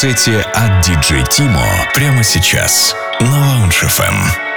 Сете от DJ Timo прямо сейчас на Lounge FM.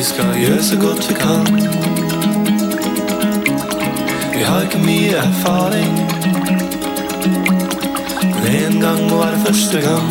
vi skal gjøre så godt vi kan. Vi har ikke mye erfaring, men en gang må være første gang.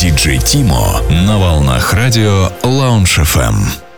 DJ Timo на волнах радио Lounge FM.